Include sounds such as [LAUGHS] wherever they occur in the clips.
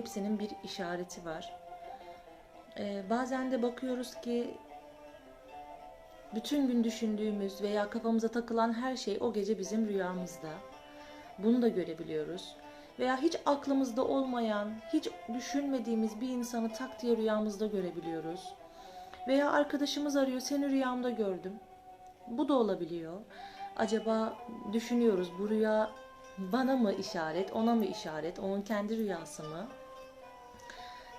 hepsinin bir işareti var. Ee, bazen de bakıyoruz ki bütün gün düşündüğümüz veya kafamıza takılan her şey o gece bizim rüyamızda. Bunu da görebiliyoruz. Veya hiç aklımızda olmayan, hiç düşünmediğimiz bir insanı tak diye rüyamızda görebiliyoruz. Veya arkadaşımız arıyor, seni rüyamda gördüm. Bu da olabiliyor. Acaba düşünüyoruz bu rüya bana mı işaret, ona mı işaret, onun kendi rüyası mı?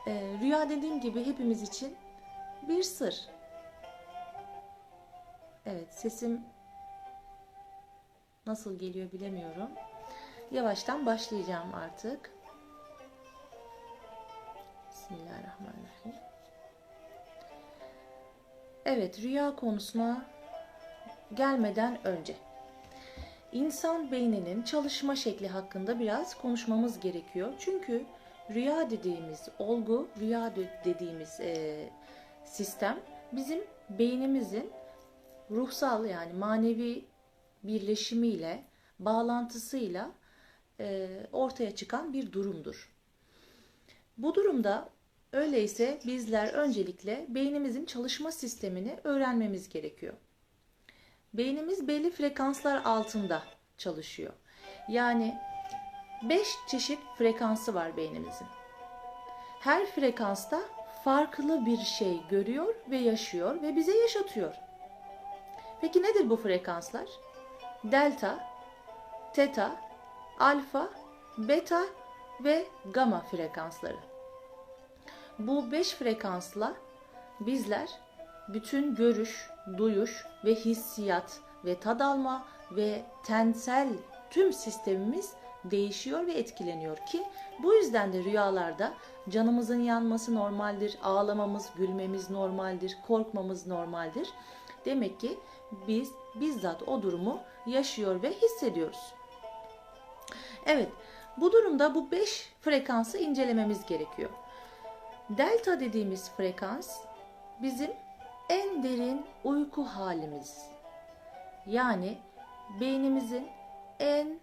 Ee, rüya dediğim gibi hepimiz için bir sır. Evet, sesim nasıl geliyor bilemiyorum. Yavaştan başlayacağım artık. Bismillahirrahmanirrahim. Evet, rüya konusuna gelmeden önce insan beyninin çalışma şekli hakkında biraz konuşmamız gerekiyor. Çünkü rüya dediğimiz olgu, rüya dediğimiz e, sistem bizim beynimizin ruhsal yani manevi birleşimiyle, bağlantısıyla e, ortaya çıkan bir durumdur. Bu durumda öyleyse bizler öncelikle beynimizin çalışma sistemini öğrenmemiz gerekiyor. Beynimiz belli frekanslar altında çalışıyor. Yani 5 çeşit frekansı var beynimizin. Her frekansta farklı bir şey görüyor ve yaşıyor ve bize yaşatıyor. Peki nedir bu frekanslar? Delta, teta, alfa, beta ve gamma frekansları. Bu 5 frekansla bizler bütün görüş, duyuş ve hissiyat ve tad alma ve tensel tüm sistemimiz değişiyor ve etkileniyor ki bu yüzden de rüyalarda canımızın yanması normaldir, ağlamamız, gülmemiz normaldir, korkmamız normaldir. Demek ki biz bizzat o durumu yaşıyor ve hissediyoruz. Evet, bu durumda bu 5 frekansı incelememiz gerekiyor. Delta dediğimiz frekans bizim en derin uyku halimiz. Yani beynimizin en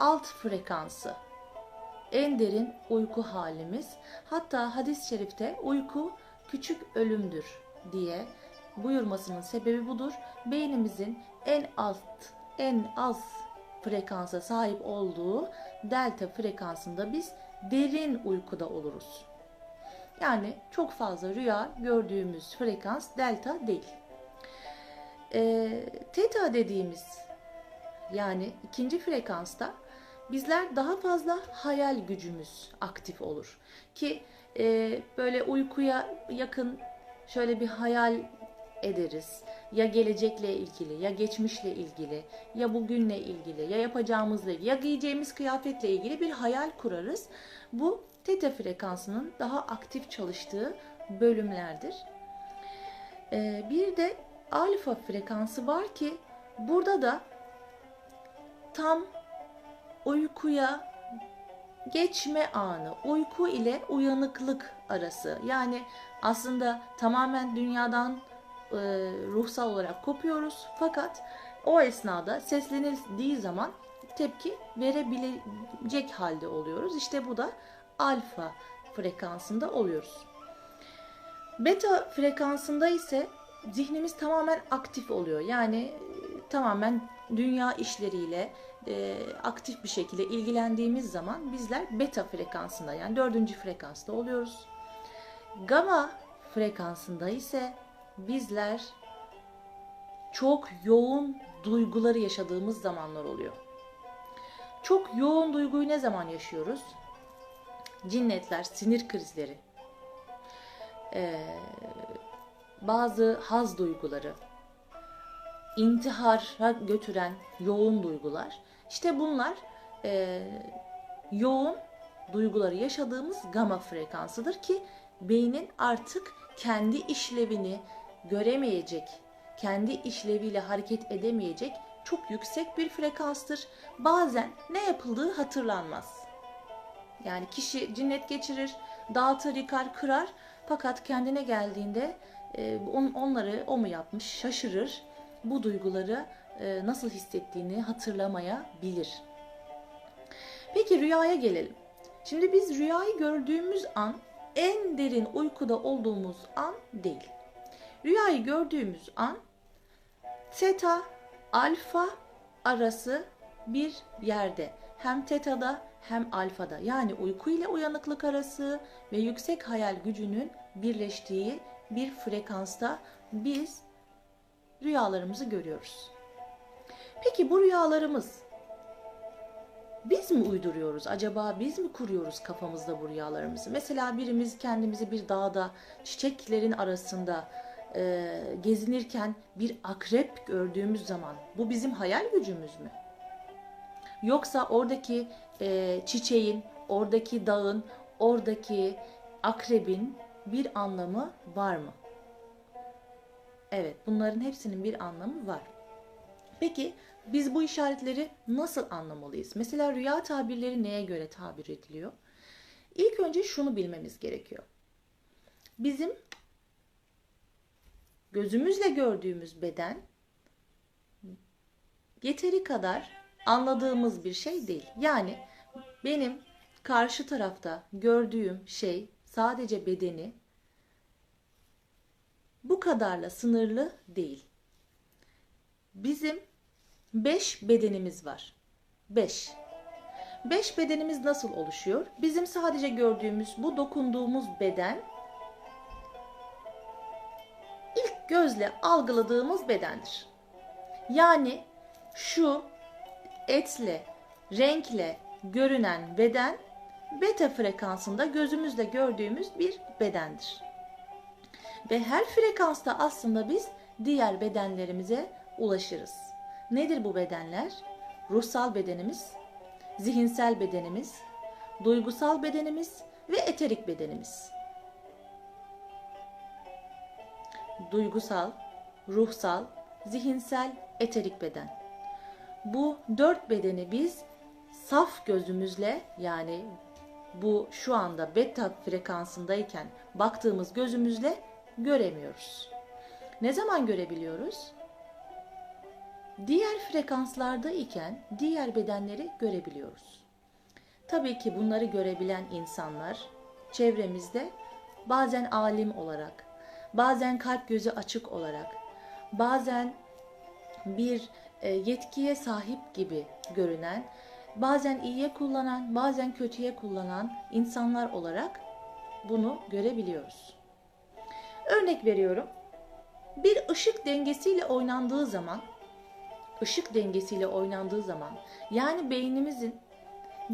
alt frekansı. En derin uyku halimiz. Hatta hadis-i şerifte uyku küçük ölümdür diye buyurmasının sebebi budur. Beynimizin en alt, en az frekansa sahip olduğu delta frekansında biz derin uykuda oluruz. Yani çok fazla rüya gördüğümüz frekans delta değil. E, teta dediğimiz yani ikinci frekansta bizler daha fazla hayal gücümüz aktif olur. Ki e, böyle uykuya yakın şöyle bir hayal ederiz. Ya gelecekle ilgili, ya geçmişle ilgili, ya bugünle ilgili, ya yapacağımızla ilgili, ya giyeceğimiz kıyafetle ilgili bir hayal kurarız. Bu teta frekansının daha aktif çalıştığı bölümlerdir. Ee, bir de alfa frekansı var ki burada da tam uykuya geçme anı, uyku ile uyanıklık arası. Yani aslında tamamen dünyadan e, ruhsal olarak kopuyoruz. Fakat o esnada seslenildiği zaman tepki verebilecek halde oluyoruz. İşte bu da alfa frekansında oluyoruz. Beta frekansında ise zihnimiz tamamen aktif oluyor. Yani tamamen dünya işleriyle e, aktif bir şekilde ilgilendiğimiz zaman bizler beta frekansında yani dördüncü frekansta oluyoruz. Gamma frekansında ise bizler çok yoğun duyguları yaşadığımız zamanlar oluyor. Çok yoğun duyguyu ne zaman yaşıyoruz? Cinnetler, sinir krizleri, ee, bazı haz duyguları, intihara götüren yoğun duygular. İşte bunlar e, yoğun duyguları yaşadığımız gama frekansıdır ki beynin artık kendi işlevini göremeyecek, kendi işleviyle hareket edemeyecek çok yüksek bir frekanstır. Bazen ne yapıldığı hatırlanmaz. Yani kişi cinnet geçirir, dağıtır, yıkar, kırar fakat kendine geldiğinde e, onları o mu yapmış şaşırır. Bu duyguları e, nasıl hissettiğini hatırlamaya bilir. Peki rüyaya gelelim. Şimdi biz rüyayı gördüğümüz an en derin uykuda olduğumuz an değil. Rüyayı gördüğümüz an teta, alfa arası bir yerde. Hem teta'da hem alfada yani uyku ile uyanıklık arası ve yüksek hayal gücünün birleştiği bir frekansta biz rüyalarımızı görüyoruz. Peki bu rüyalarımız biz mi uyduruyoruz? Acaba biz mi kuruyoruz kafamızda bu rüyalarımızı? Mesela birimiz kendimizi bir dağda çiçeklerin arasında e, gezinirken bir akrep gördüğümüz zaman bu bizim hayal gücümüz mü? Yoksa oradaki e, çiçeğin, oradaki dağın, oradaki akrebin bir anlamı var mı? Evet, bunların hepsinin bir anlamı var. Peki biz bu işaretleri nasıl anlamalıyız? Mesela rüya tabirleri neye göre tabir ediliyor? İlk önce şunu bilmemiz gerekiyor. Bizim gözümüzle gördüğümüz beden yeteri kadar anladığımız bir şey değil. Yani benim karşı tarafta gördüğüm şey sadece bedeni bu kadarla sınırlı değil. Bizim beş bedenimiz var. Beş. Beş bedenimiz nasıl oluşuyor? Bizim sadece gördüğümüz bu dokunduğumuz beden ilk gözle algıladığımız bedendir. Yani şu etle, renkle görünen beden beta frekansında gözümüzle gördüğümüz bir bedendir. Ve her frekansta aslında biz diğer bedenlerimize ulaşırız. Nedir bu bedenler? Ruhsal bedenimiz, zihinsel bedenimiz, duygusal bedenimiz ve eterik bedenimiz. Duygusal, ruhsal, zihinsel, eterik beden. Bu dört bedeni biz saf gözümüzle yani bu şu anda beta frekansındayken baktığımız gözümüzle göremiyoruz. Ne zaman görebiliyoruz? Diğer frekanslarda iken diğer bedenleri görebiliyoruz. Tabii ki bunları görebilen insanlar çevremizde bazen alim olarak, bazen kalp gözü açık olarak, bazen bir e, yetkiye sahip gibi görünen, bazen iyiye kullanan, bazen kötüye kullanan insanlar olarak bunu görebiliyoruz. Örnek veriyorum. Bir ışık dengesiyle oynandığı zaman, ışık dengesiyle oynandığı zaman, yani beynimizin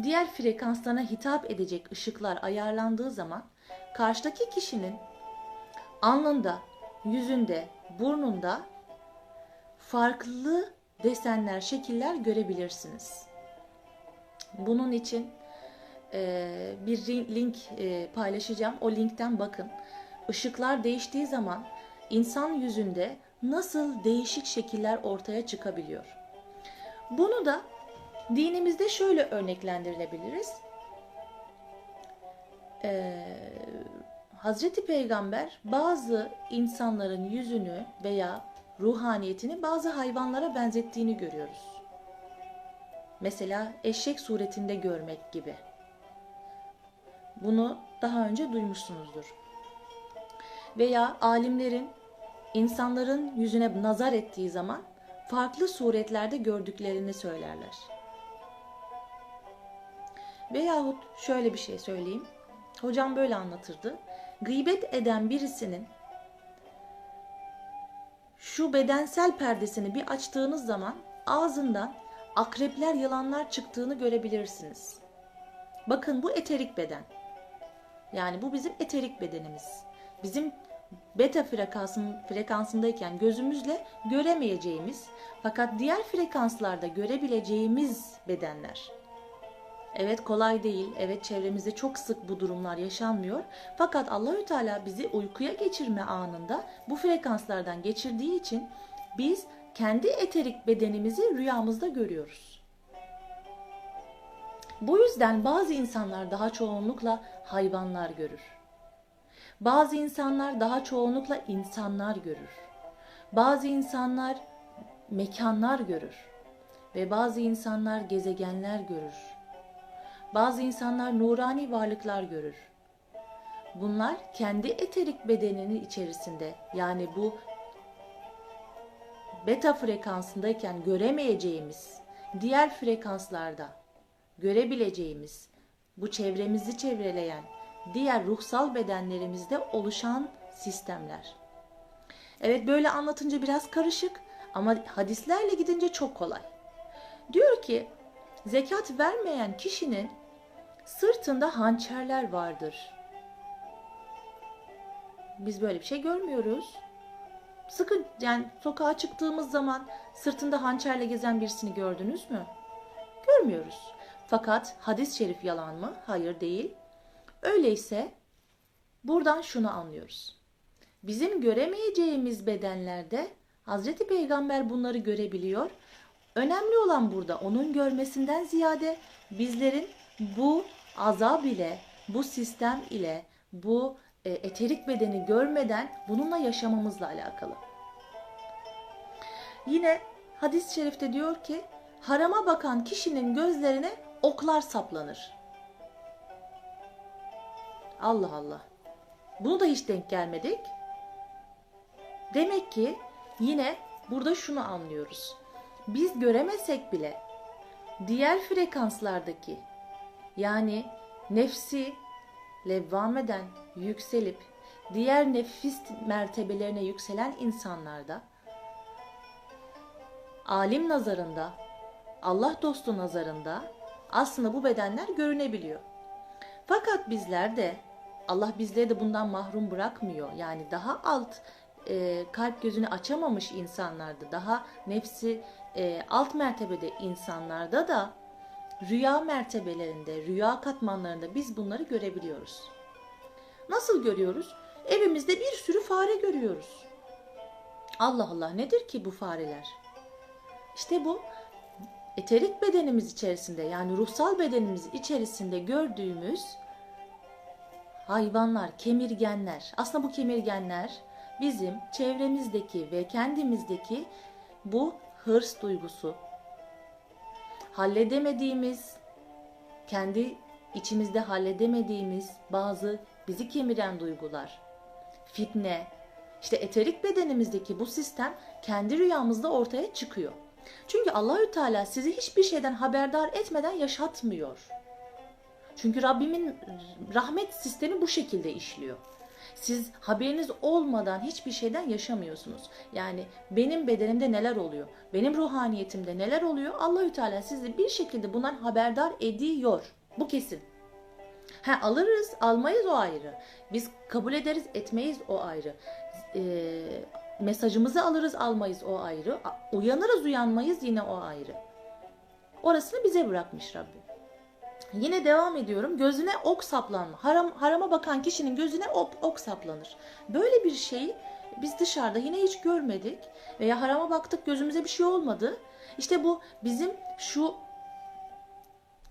diğer frekanslarına hitap edecek ışıklar ayarlandığı zaman karşıdaki kişinin alnında, yüzünde, burnunda farklı desenler, şekiller görebilirsiniz. Bunun için bir link paylaşacağım. O linkten bakın. Işıklar değiştiği zaman insan yüzünde nasıl değişik şekiller ortaya çıkabiliyor. Bunu da dinimizde şöyle örneklendirilebiliriz. Ee, Hazreti Peygamber bazı insanların yüzünü veya ruhaniyetini bazı hayvanlara benzettiğini görüyoruz. Mesela eşek suretinde görmek gibi. Bunu daha önce duymuşsunuzdur. Veya alimlerin insanların yüzüne nazar ettiği zaman farklı suretlerde gördüklerini söylerler. Veyahut şöyle bir şey söyleyeyim. Hocam böyle anlatırdı. Gıybet eden birisinin şu bedensel perdesini bir açtığınız zaman ağzından akrepler, yılanlar çıktığını görebilirsiniz. Bakın bu eterik beden. Yani bu bizim eterik bedenimiz. Bizim beta frekansın, frekansındayken gözümüzle göremeyeceğimiz fakat diğer frekanslarda görebileceğimiz bedenler. Evet kolay değil. Evet çevremizde çok sık bu durumlar yaşanmıyor. Fakat Allahü Teala bizi uykuya geçirme anında bu frekanslardan geçirdiği için biz kendi eterik bedenimizi rüyamızda görüyoruz. Bu yüzden bazı insanlar daha çoğunlukla hayvanlar görür. Bazı insanlar daha çoğunlukla insanlar görür. Bazı insanlar mekanlar görür ve bazı insanlar gezegenler görür. Bazı insanlar nurani varlıklar görür. Bunlar kendi eterik bedeninin içerisinde yani bu beta frekansındayken göremeyeceğimiz diğer frekanslarda görebileceğimiz bu çevremizi çevreleyen diğer ruhsal bedenlerimizde oluşan sistemler. Evet böyle anlatınca biraz karışık ama hadislerle gidince çok kolay. Diyor ki zekat vermeyen kişinin sırtında hançerler vardır. Biz böyle bir şey görmüyoruz. Sıkın yani sokağa çıktığımız zaman sırtında hançerle gezen birisini gördünüz mü? Görmüyoruz. Fakat hadis-i şerif yalan mı? Hayır değil. Öyleyse buradan şunu anlıyoruz. Bizim göremeyeceğimiz bedenlerde Hazreti Peygamber bunları görebiliyor. Önemli olan burada onun görmesinden ziyade bizlerin bu azab ile, bu sistem ile, bu e, eterik bedeni görmeden bununla yaşamamızla alakalı. Yine hadis-i şerifte diyor ki harama bakan kişinin gözlerine oklar saplanır. Allah Allah. Bunu da hiç denk gelmedik. Demek ki yine burada şunu anlıyoruz. Biz göremesek bile diğer frekanslardaki yani nefsi levvameden yükselip diğer nefis mertebelerine yükselen insanlarda alim nazarında, Allah dostu nazarında aslında bu bedenler görünebiliyor. Fakat bizler de Allah bizleri de bundan mahrum bırakmıyor. Yani daha alt e, kalp gözünü açamamış insanlarda, daha nefsi e, alt mertebede insanlarda da rüya mertebelerinde, rüya katmanlarında biz bunları görebiliyoruz. Nasıl görüyoruz? Evimizde bir sürü fare görüyoruz. Allah Allah nedir ki bu fareler? İşte bu eterik bedenimiz içerisinde yani ruhsal bedenimiz içerisinde gördüğümüz hayvanlar, kemirgenler. Aslında bu kemirgenler bizim çevremizdeki ve kendimizdeki bu hırs duygusu, halledemediğimiz, kendi içimizde halledemediğimiz bazı bizi kemiren duygular, fitne, işte eterik bedenimizdeki bu sistem kendi rüyamızda ortaya çıkıyor. Çünkü Allahü Teala sizi hiçbir şeyden haberdar etmeden yaşatmıyor. Çünkü Rabbimin rahmet sistemi bu şekilde işliyor. Siz haberiniz olmadan hiçbir şeyden yaşamıyorsunuz. Yani benim bedenimde neler oluyor? Benim ruhaniyetimde neler oluyor? Allahü Teala sizi bir şekilde bundan haberdar ediyor. Bu kesin. Ha alırız, almayız o ayrı. Biz kabul ederiz, etmeyiz o ayrı. Ee, mesajımızı alırız, almayız o ayrı. Uyanırız, uyanmayız yine o ayrı. Orasını bize bırakmış Rabbim. Yine devam ediyorum. Gözüne ok saplanma. Haram, harama bakan kişinin gözüne ok, ok saplanır. Böyle bir şeyi biz dışarıda yine hiç görmedik. Veya harama baktık gözümüze bir şey olmadı. İşte bu bizim şu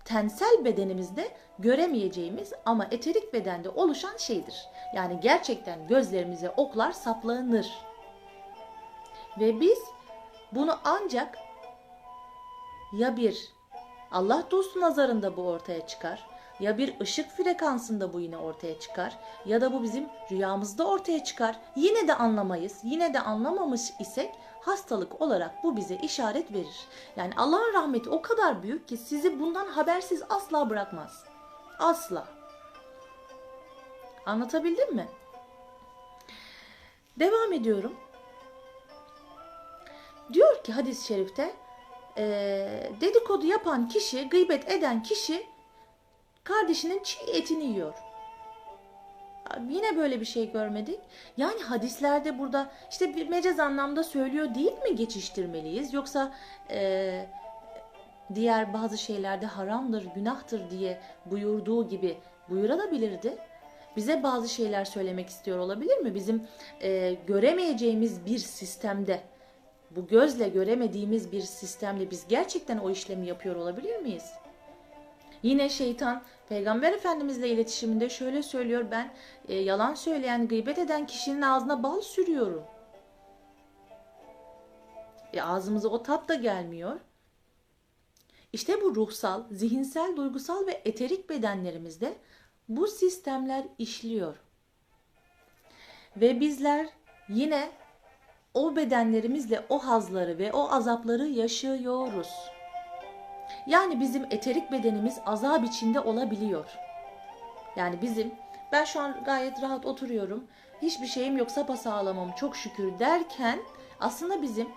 tensel bedenimizde göremeyeceğimiz ama eterik bedende oluşan şeydir. Yani gerçekten gözlerimize oklar saplanır. Ve biz bunu ancak ya bir Allah dostu nazarında bu ortaya çıkar ya bir ışık frekansında bu yine ortaya çıkar ya da bu bizim rüyamızda ortaya çıkar. Yine de anlamayız. Yine de anlamamış isek hastalık olarak bu bize işaret verir. Yani Allah'ın rahmeti o kadar büyük ki sizi bundan habersiz asla bırakmaz. Asla. Anlatabildim mi? Devam ediyorum. Diyor ki hadis-i şerifte e, dedikodu yapan kişi, gıybet eden kişi kardeşinin çiğ etini yiyor. Yine böyle bir şey görmedik. Yani hadislerde burada işte bir mecaz anlamda söylüyor değil mi geçiştirmeliyiz? Yoksa e, diğer bazı şeylerde haramdır, günahtır diye buyurduğu gibi buyurabilirdi. Bize bazı şeyler söylemek istiyor olabilir mi? Bizim e, göremeyeceğimiz bir sistemde, bu gözle göremediğimiz bir sistemde biz gerçekten o işlemi yapıyor olabilir miyiz? Yine şeytan Peygamber Efendimizle iletişiminde şöyle söylüyor ben e, yalan söyleyen, gıybet eden kişinin ağzına bal sürüyorum. E, ağzımıza o tat da gelmiyor. İşte bu ruhsal, zihinsel, duygusal ve eterik bedenlerimizde bu sistemler işliyor. Ve bizler yine o bedenlerimizle o hazları ve o azapları yaşıyoruz. Yani bizim eterik bedenimiz azap içinde olabiliyor. Yani bizim ben şu an gayet rahat oturuyorum. Hiçbir şeyim yok sapasağlamım çok şükür derken aslında bizim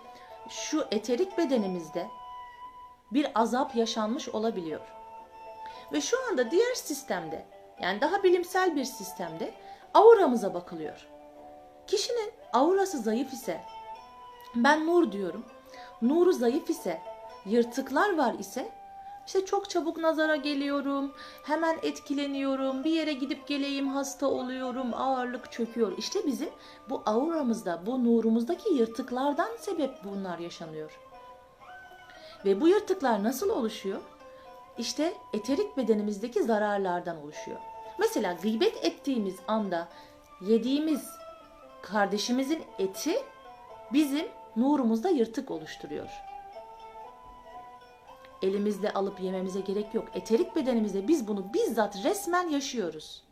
şu eterik bedenimizde bir azap yaşanmış olabiliyor. Ve şu anda diğer sistemde yani daha bilimsel bir sistemde auramıza bakılıyor. Kişinin aurası zayıf ise ben nur diyorum. Nuru zayıf ise, yırtıklar var ise işte çok çabuk nazara geliyorum, hemen etkileniyorum, bir yere gidip geleyim hasta oluyorum, ağırlık çöküyor. İşte bizim bu auramızda, bu nurumuzdaki yırtıklardan sebep bunlar yaşanıyor. Ve bu yırtıklar nasıl oluşuyor? İşte eterik bedenimizdeki zararlardan oluşuyor. Mesela gıybet ettiğimiz anda yediğimiz kardeşimizin eti bizim nurumuzda yırtık oluşturuyor. Elimizle alıp yememize gerek yok. Eterik bedenimizde biz bunu bizzat resmen yaşıyoruz.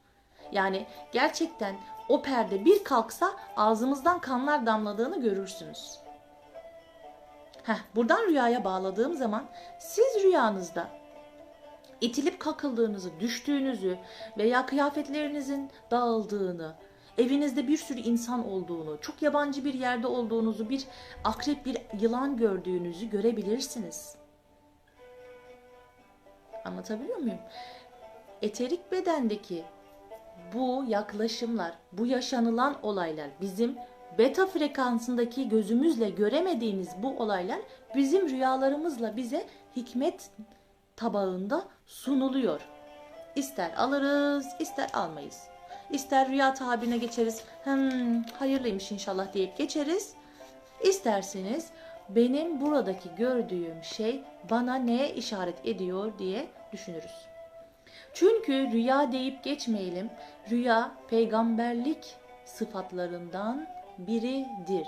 Yani gerçekten o perde bir kalksa ağzımızdan kanlar damladığını görürsünüz. Heh, buradan rüyaya bağladığım zaman siz rüyanızda itilip kakıldığınızı, düştüğünüzü veya kıyafetlerinizin dağıldığını, evinizde bir sürü insan olduğunu, çok yabancı bir yerde olduğunuzu, bir akrep, bir yılan gördüğünüzü görebilirsiniz. Anlatabiliyor muyum? Eterik bedendeki bu yaklaşımlar, bu yaşanılan olaylar bizim beta frekansındaki gözümüzle göremediğimiz bu olaylar bizim rüyalarımızla bize hikmet tabağında sunuluyor. İster alırız, ister almayız. İster rüya tabirine geçeriz. Hmm, hayırlıymış inşallah deyip geçeriz. İsterseniz benim buradaki gördüğüm şey bana neye işaret ediyor diye düşünürüz. Çünkü rüya deyip geçmeyelim. Rüya peygamberlik sıfatlarından biridir.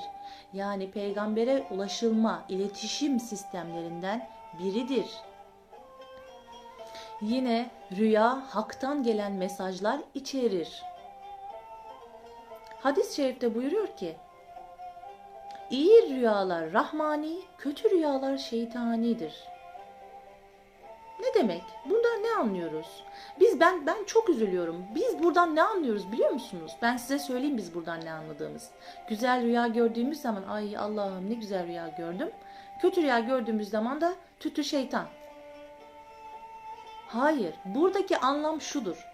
Yani peygambere ulaşılma, iletişim sistemlerinden biridir. Yine rüya haktan gelen mesajlar içerir. Hadis-i şerifte buyuruyor ki, İyi rüyalar rahmani, kötü rüyalar şeytanidir. Ne demek? Bundan ne anlıyoruz? Biz ben ben çok üzülüyorum. Biz buradan ne anlıyoruz biliyor musunuz? Ben size söyleyeyim biz buradan ne anladığımız. Güzel rüya gördüğümüz zaman ay Allah'ım ne güzel rüya gördüm. Kötü rüya gördüğümüz zaman da tütü şeytan. Hayır, buradaki anlam şudur.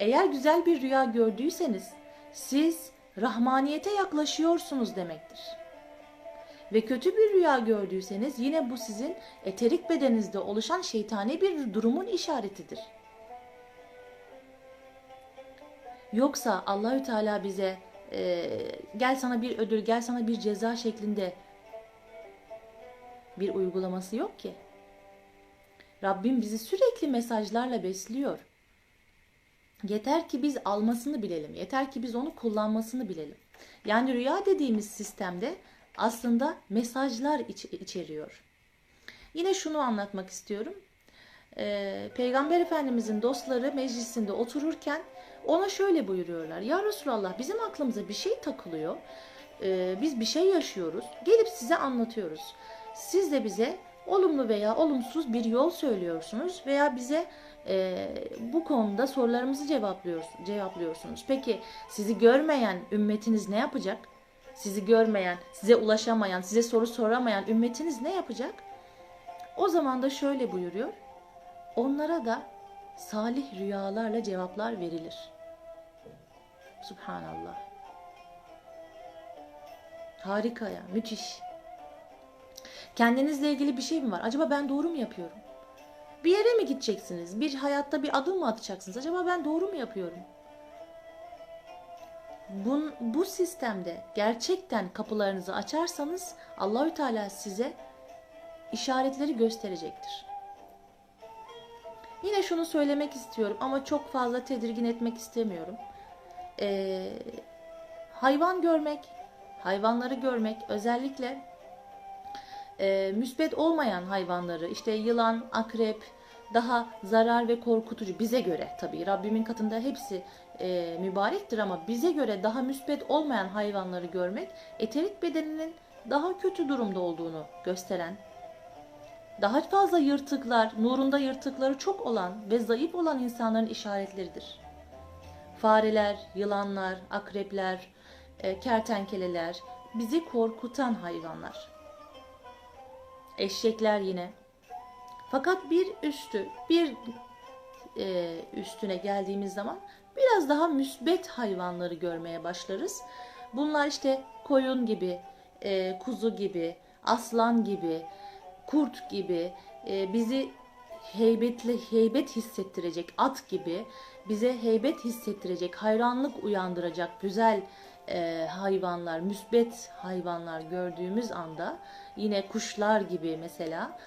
Eğer güzel bir rüya gördüyseniz siz rahmaniyete yaklaşıyorsunuz demektir. Ve kötü bir rüya gördüyseniz yine bu sizin eterik bedeninizde oluşan şeytani bir durumun işaretidir. Yoksa Allahü Teala bize e, gel sana bir ödül, gel sana bir ceza şeklinde bir uygulaması yok ki. Rabbim bizi sürekli mesajlarla besliyor. Yeter ki biz almasını bilelim. Yeter ki biz onu kullanmasını bilelim. Yani rüya dediğimiz sistemde aslında mesajlar iç- içeriyor. Yine şunu anlatmak istiyorum. Ee, Peygamber Efendimizin dostları meclisinde otururken ona şöyle buyuruyorlar. Ya Resulallah bizim aklımıza bir şey takılıyor. Ee, biz bir şey yaşıyoruz. Gelip size anlatıyoruz. Siz de bize olumlu veya olumsuz bir yol söylüyorsunuz veya bize e, bu konuda sorularımızı cevaplıyorsunuz, cevaplıyorsunuz. Peki sizi görmeyen ümmetiniz ne yapacak? Sizi görmeyen, size ulaşamayan, size soru soramayan ümmetiniz ne yapacak? O zaman da şöyle buyuruyor. Onlara da salih rüyalarla cevaplar verilir. Subhanallah. Harika ya, müthiş. Kendinizle ilgili bir şey mi var? Acaba ben doğru mu yapıyorum? Bir yere mi gideceksiniz? Bir hayatta bir adım mı atacaksınız? Acaba ben doğru mu yapıyorum? Bu, bu sistemde gerçekten kapılarınızı açarsanız Allahü Teala size işaretleri gösterecektir. Yine şunu söylemek istiyorum ama çok fazla tedirgin etmek istemiyorum. Ee, hayvan görmek, hayvanları görmek özellikle e, müsbet olmayan hayvanları işte yılan, akrep daha zarar ve korkutucu bize göre tabii Rabbimin katında hepsi e, mübarektir ama bize göre daha müsbet olmayan hayvanları görmek eterik bedeninin daha kötü durumda olduğunu gösteren daha fazla yırtıklar, nurunda yırtıkları çok olan ve zayıf olan insanların işaretleridir. Fareler, yılanlar, akrepler, e, kertenkeleler bizi korkutan hayvanlar. Eşekler yine. Fakat bir üstü, bir e, üstüne geldiğimiz zaman biraz daha müsbet hayvanları görmeye başlarız. Bunlar işte koyun gibi, e, kuzu gibi, aslan gibi, kurt gibi e, bizi heybetli heybet hissettirecek at gibi bize heybet hissettirecek, hayranlık uyandıracak güzel e, hayvanlar, müsbet hayvanlar gördüğümüz anda yine kuşlar gibi mesela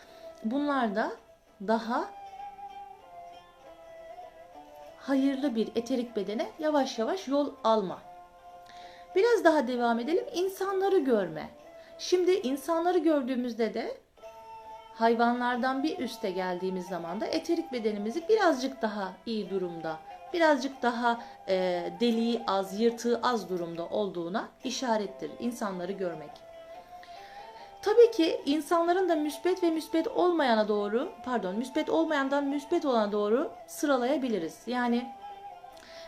bunlar da daha hayırlı bir eterik bedene yavaş yavaş yol alma. Biraz daha devam edelim. İnsanları görme. Şimdi insanları gördüğümüzde de hayvanlardan bir üste geldiğimiz zaman da eterik bedenimizi birazcık daha iyi durumda, birazcık daha e, deliği az, yırtığı az durumda olduğuna işarettir insanları görmek. Tabii ki insanların da müsbet ve müsbet olmayana doğru, pardon, müsbet olmayandan müsbet olana doğru sıralayabiliriz. Yani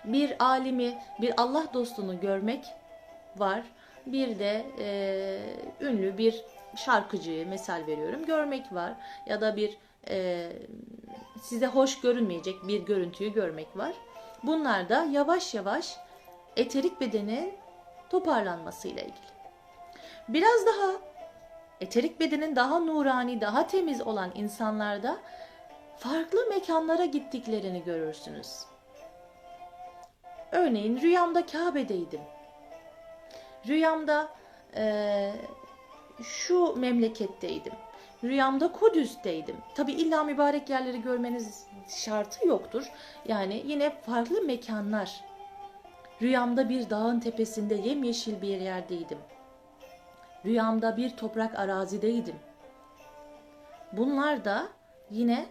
bir alimi, bir Allah dostunu görmek var. Bir de e, ünlü bir şarkıcıyı misal veriyorum görmek var ya da bir e, size hoş görünmeyecek bir görüntüyü görmek var. Bunlar da yavaş yavaş eterik bedenin toparlanmasıyla ilgili. Biraz daha eterik bedenin daha nurani, daha temiz olan insanlarda farklı mekanlara gittiklerini görürsünüz. Örneğin rüyamda Kabe'deydim. Rüyamda e, şu memleketteydim. Rüyamda Kudüs'teydim. Tabi illa mübarek yerleri görmeniz şartı yoktur. Yani yine farklı mekanlar. Rüyamda bir dağın tepesinde yemyeşil bir yerdeydim. Rüyamda bir toprak arazideydim. Bunlar da yine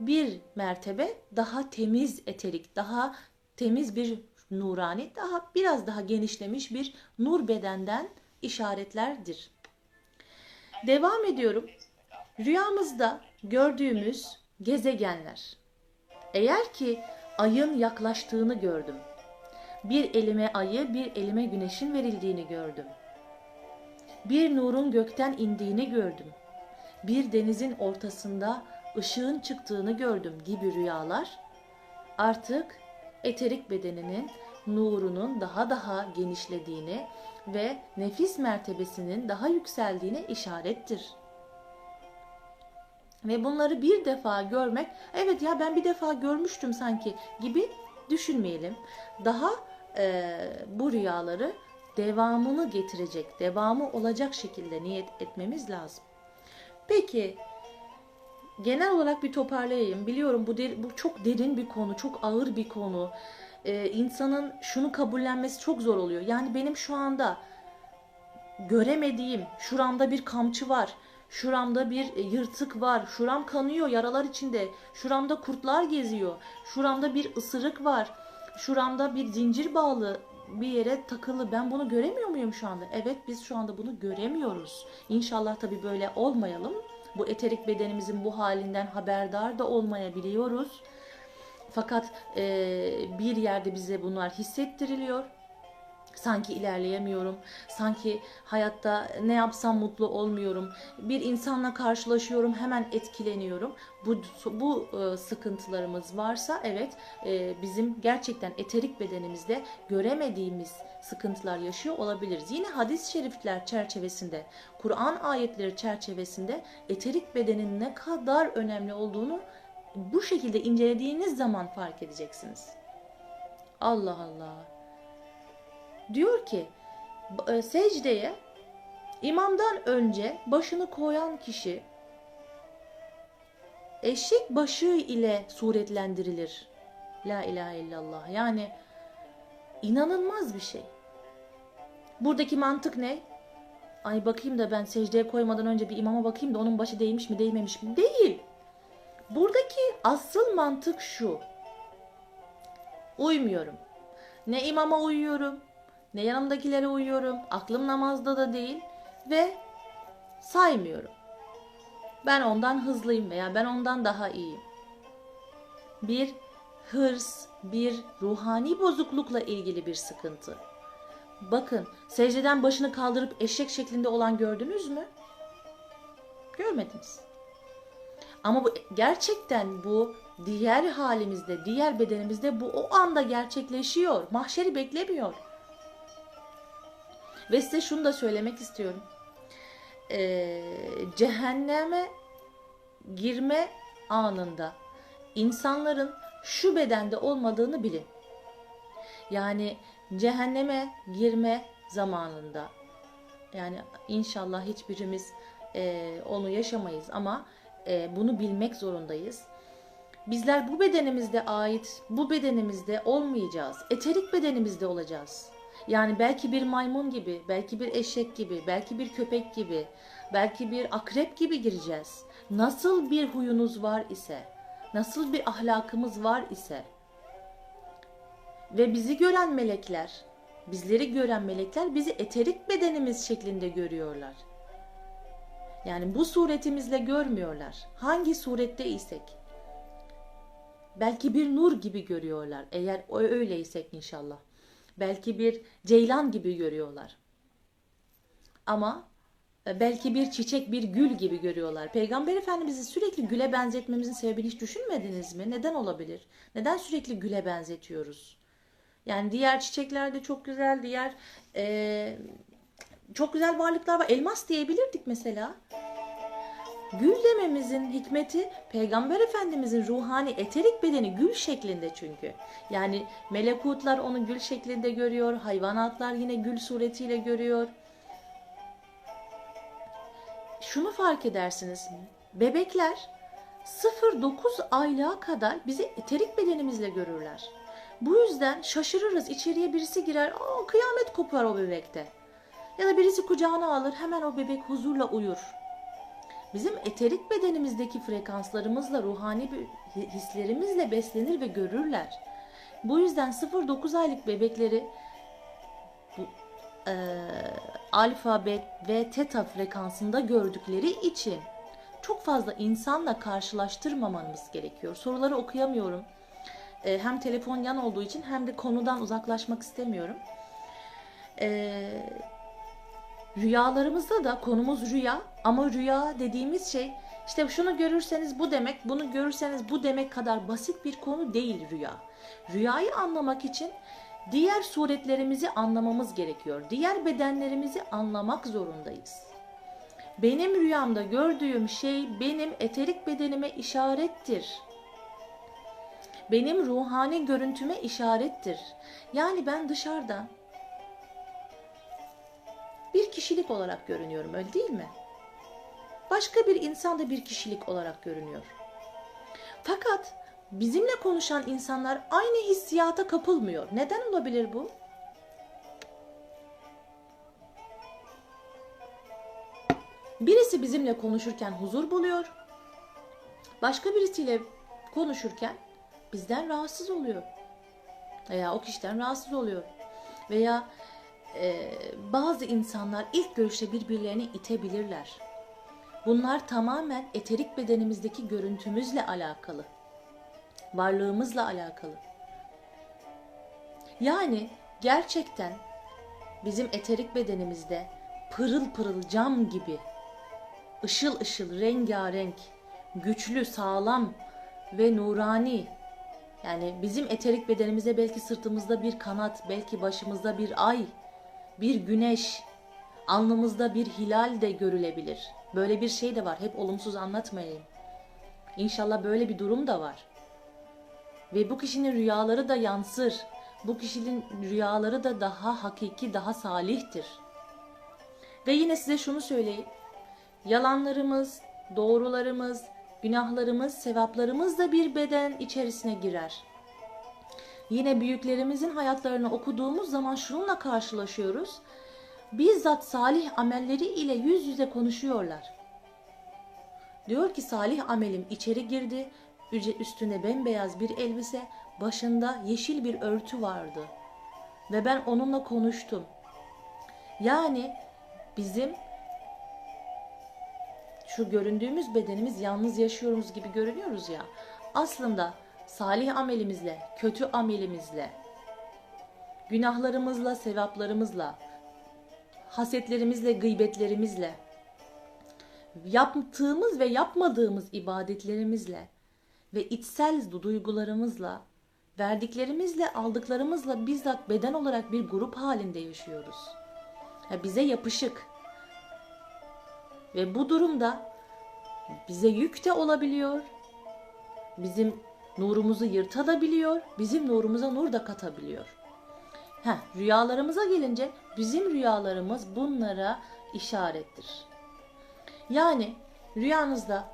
bir mertebe daha temiz eterik, daha temiz bir nurani, daha biraz daha genişlemiş bir nur bedenden işaretlerdir. Devam ediyorum. Rüyamızda gördüğümüz gezegenler. Eğer ki ayın yaklaştığını gördüm. Bir elime ayı, bir elime güneşin verildiğini gördüm. Bir nurun gökten indiğini gördüm. Bir denizin ortasında ışığın çıktığını gördüm gibi rüyalar artık eterik bedeninin nurunun daha daha genişlediğini ve nefis mertebesinin daha yükseldiğine işarettir. Ve bunları bir defa görmek, evet ya ben bir defa görmüştüm sanki gibi düşünmeyelim. Daha e, bu rüyaları devamını getirecek, devamı olacak şekilde niyet etmemiz lazım. Peki genel olarak bir toparlayayım. Biliyorum bu, der, bu çok derin bir konu, çok ağır bir konu e, insanın şunu kabullenmesi çok zor oluyor. Yani benim şu anda göremediğim, şuramda bir kamçı var, şuramda bir e, yırtık var, şuram kanıyor yaralar içinde, şuramda kurtlar geziyor, şuramda bir ısırık var, şuramda bir zincir bağlı bir yere takılı. Ben bunu göremiyor muyum şu anda? Evet biz şu anda bunu göremiyoruz. İnşallah tabii böyle olmayalım. Bu eterik bedenimizin bu halinden haberdar da olmayabiliyoruz. Fakat e, bir yerde bize bunlar hissettiriliyor. Sanki ilerleyemiyorum. Sanki hayatta ne yapsam mutlu olmuyorum. Bir insanla karşılaşıyorum hemen etkileniyorum. Bu bu e, sıkıntılarımız varsa evet e, bizim gerçekten eterik bedenimizde göremediğimiz sıkıntılar yaşıyor olabiliriz. Yine hadis-i şerifler çerçevesinde, Kur'an ayetleri çerçevesinde eterik bedenin ne kadar önemli olduğunu bu şekilde incelediğiniz zaman fark edeceksiniz. Allah Allah. Diyor ki e, secdeye imamdan önce başını koyan kişi eşek başı ile suretlendirilir. La ilahe illallah. Yani inanılmaz bir şey. Buradaki mantık ne? ay bakayım da ben secdeye koymadan önce bir imama bakayım da onun başı değmiş mi değmemiş mi? Değil. Buradaki asıl mantık şu. Uymuyorum. Ne imama uyuyorum, ne yanımdakilere uyuyorum. Aklım namazda da değil ve saymıyorum. Ben ondan hızlıyım veya ben ondan daha iyiyim. Bir hırs, bir ruhani bozuklukla ilgili bir sıkıntı. Bakın secdeden başını kaldırıp eşek şeklinde olan gördünüz mü? Görmediniz. Ama bu gerçekten bu diğer halimizde, diğer bedenimizde bu o anda gerçekleşiyor. Mahşeri beklemiyor. Ve size şunu da söylemek istiyorum. Ee, cehenneme girme anında insanların şu bedende olmadığını bilin. Yani cehenneme girme zamanında yani inşallah hiçbirimiz e, onu yaşamayız ama e, bunu bilmek zorundayız. Bizler bu bedenimizde ait, bu bedenimizde olmayacağız. Eterik bedenimizde olacağız. Yani belki bir maymun gibi, belki bir eşek gibi, belki bir köpek gibi, belki bir akrep gibi gireceğiz. Nasıl bir huyunuz var ise, nasıl bir ahlakımız var ise ve bizi gören melekler, bizleri gören melekler bizi eterik bedenimiz şeklinde görüyorlar. Yani bu suretimizle görmüyorlar. Hangi surette isek. Belki bir nur gibi görüyorlar. Eğer öyleysek inşallah. Belki bir ceylan gibi görüyorlar. Ama e, belki bir çiçek, bir gül gibi görüyorlar. Peygamber Efendimiz'i sürekli güle benzetmemizin sebebini hiç düşünmediniz mi? Neden olabilir? Neden sürekli güle benzetiyoruz? Yani diğer çiçekler de çok güzel, diğer e, çok güzel varlıklar var. Elmas diyebilirdik mesela. Gül dememizin hikmeti Peygamber Efendimizin ruhani eterik bedeni gül şeklinde çünkü. Yani melekutlar onu gül şeklinde görüyor, hayvanatlar yine gül suretiyle görüyor. Şunu fark edersiniz. Bebekler 0-9 aylığa kadar bizi eterik bedenimizle görürler. Bu yüzden şaşırırız. İçeriye birisi girer. Aa, kıyamet kopar o bebekte. Ya da birisi kucağına alır. Hemen o bebek huzurla uyur. Bizim eterik bedenimizdeki frekanslarımızla, ruhani hislerimizle beslenir ve görürler. Bu yüzden 0-9 aylık bebekleri bu, e, alfa, beta ve teta frekansında gördükleri için çok fazla insanla karşılaştırmamamız gerekiyor. Soruları okuyamıyorum. E, hem telefon yan olduğu için hem de konudan uzaklaşmak istemiyorum. E, rüyalarımızda da konumuz rüya ama rüya dediğimiz şey işte şunu görürseniz bu demek, bunu görürseniz bu demek kadar basit bir konu değil rüya. Rüyayı anlamak için diğer suretlerimizi anlamamız gerekiyor. Diğer bedenlerimizi anlamak zorundayız. Benim rüyamda gördüğüm şey benim eterik bedenime işarettir benim ruhani görüntüme işarettir. Yani ben dışarıdan bir kişilik olarak görünüyorum öyle değil mi? Başka bir insan da bir kişilik olarak görünüyor. Fakat bizimle konuşan insanlar aynı hissiyata kapılmıyor. Neden olabilir bu? Birisi bizimle konuşurken huzur buluyor. Başka birisiyle konuşurken bizden rahatsız oluyor. Veya o kişiden rahatsız oluyor. Veya e, bazı insanlar ilk görüşte birbirlerini itebilirler. Bunlar tamamen eterik bedenimizdeki görüntümüzle alakalı. Varlığımızla alakalı. Yani gerçekten bizim eterik bedenimizde pırıl pırıl cam gibi ışıl ışıl rengarenk, güçlü, sağlam ve nurani yani bizim eterik bedenimize belki sırtımızda bir kanat, belki başımızda bir ay, bir güneş, alnımızda bir hilal de görülebilir. Böyle bir şey de var. Hep olumsuz anlatmayayım. İnşallah böyle bir durum da var. Ve bu kişinin rüyaları da yansır. Bu kişinin rüyaları da daha hakiki, daha salihtir. Ve yine size şunu söyleyeyim. Yalanlarımız, doğrularımız, günahlarımız, sevaplarımız da bir beden içerisine girer. Yine büyüklerimizin hayatlarını okuduğumuz zaman şununla karşılaşıyoruz. Bizzat salih amelleri ile yüz yüze konuşuyorlar. Diyor ki salih amelim içeri girdi. Üstünde bembeyaz bir elbise, başında yeşil bir örtü vardı. Ve ben onunla konuştum. Yani bizim şu göründüğümüz bedenimiz yalnız yaşıyoruz gibi görünüyoruz ya. Aslında salih amelimizle, kötü amelimizle, günahlarımızla, sevaplarımızla, hasetlerimizle, gıybetlerimizle, yaptığımız ve yapmadığımız ibadetlerimizle ve içsel duygularımızla, verdiklerimizle, aldıklarımızla bizzat beden olarak bir grup halinde yaşıyoruz. Ya bize yapışık. Ve bu durumda bize yük de olabiliyor. Bizim nurumuzu yırtabiliyor, bizim nurumuza nur da katabiliyor. Heh, rüyalarımıza gelince bizim rüyalarımız bunlara işarettir. Yani rüyanızda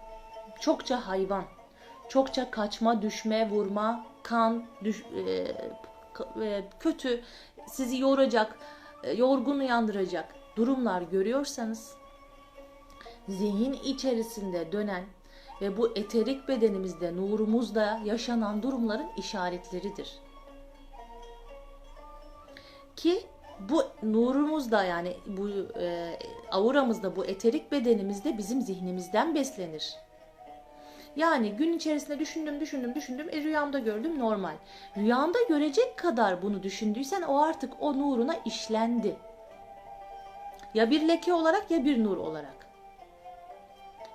çokça hayvan, çokça kaçma, düşme, vurma, kan, düş, e, e, kötü, sizi yoracak, e, yorgun uyandıracak durumlar görüyorsanız zihin içerisinde dönen ve bu eterik bedenimizde, nurumuzda yaşanan durumların işaretleridir. Ki bu nurumuzda yani bu e, auramızda, bu eterik bedenimizde bizim zihnimizden beslenir. Yani gün içerisinde düşündüm, düşündüm, düşündüm. E rüyamda gördüm normal. Rüyanda görecek kadar bunu düşündüysen o artık o nuruna işlendi. Ya bir leke olarak ya bir nur olarak.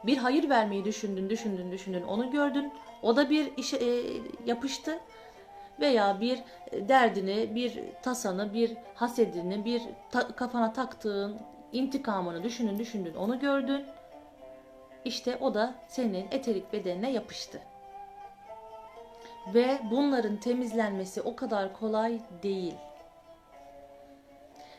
Bir hayır vermeyi düşündün, düşündün, düşündün. Onu gördün. O da bir işe e, yapıştı. Veya bir derdini, bir tasanı, bir hasedini, bir ta- kafana taktığın intikamını düşündün, düşündün. Onu gördün. İşte o da senin eterik bedenine yapıştı. Ve bunların temizlenmesi o kadar kolay değil.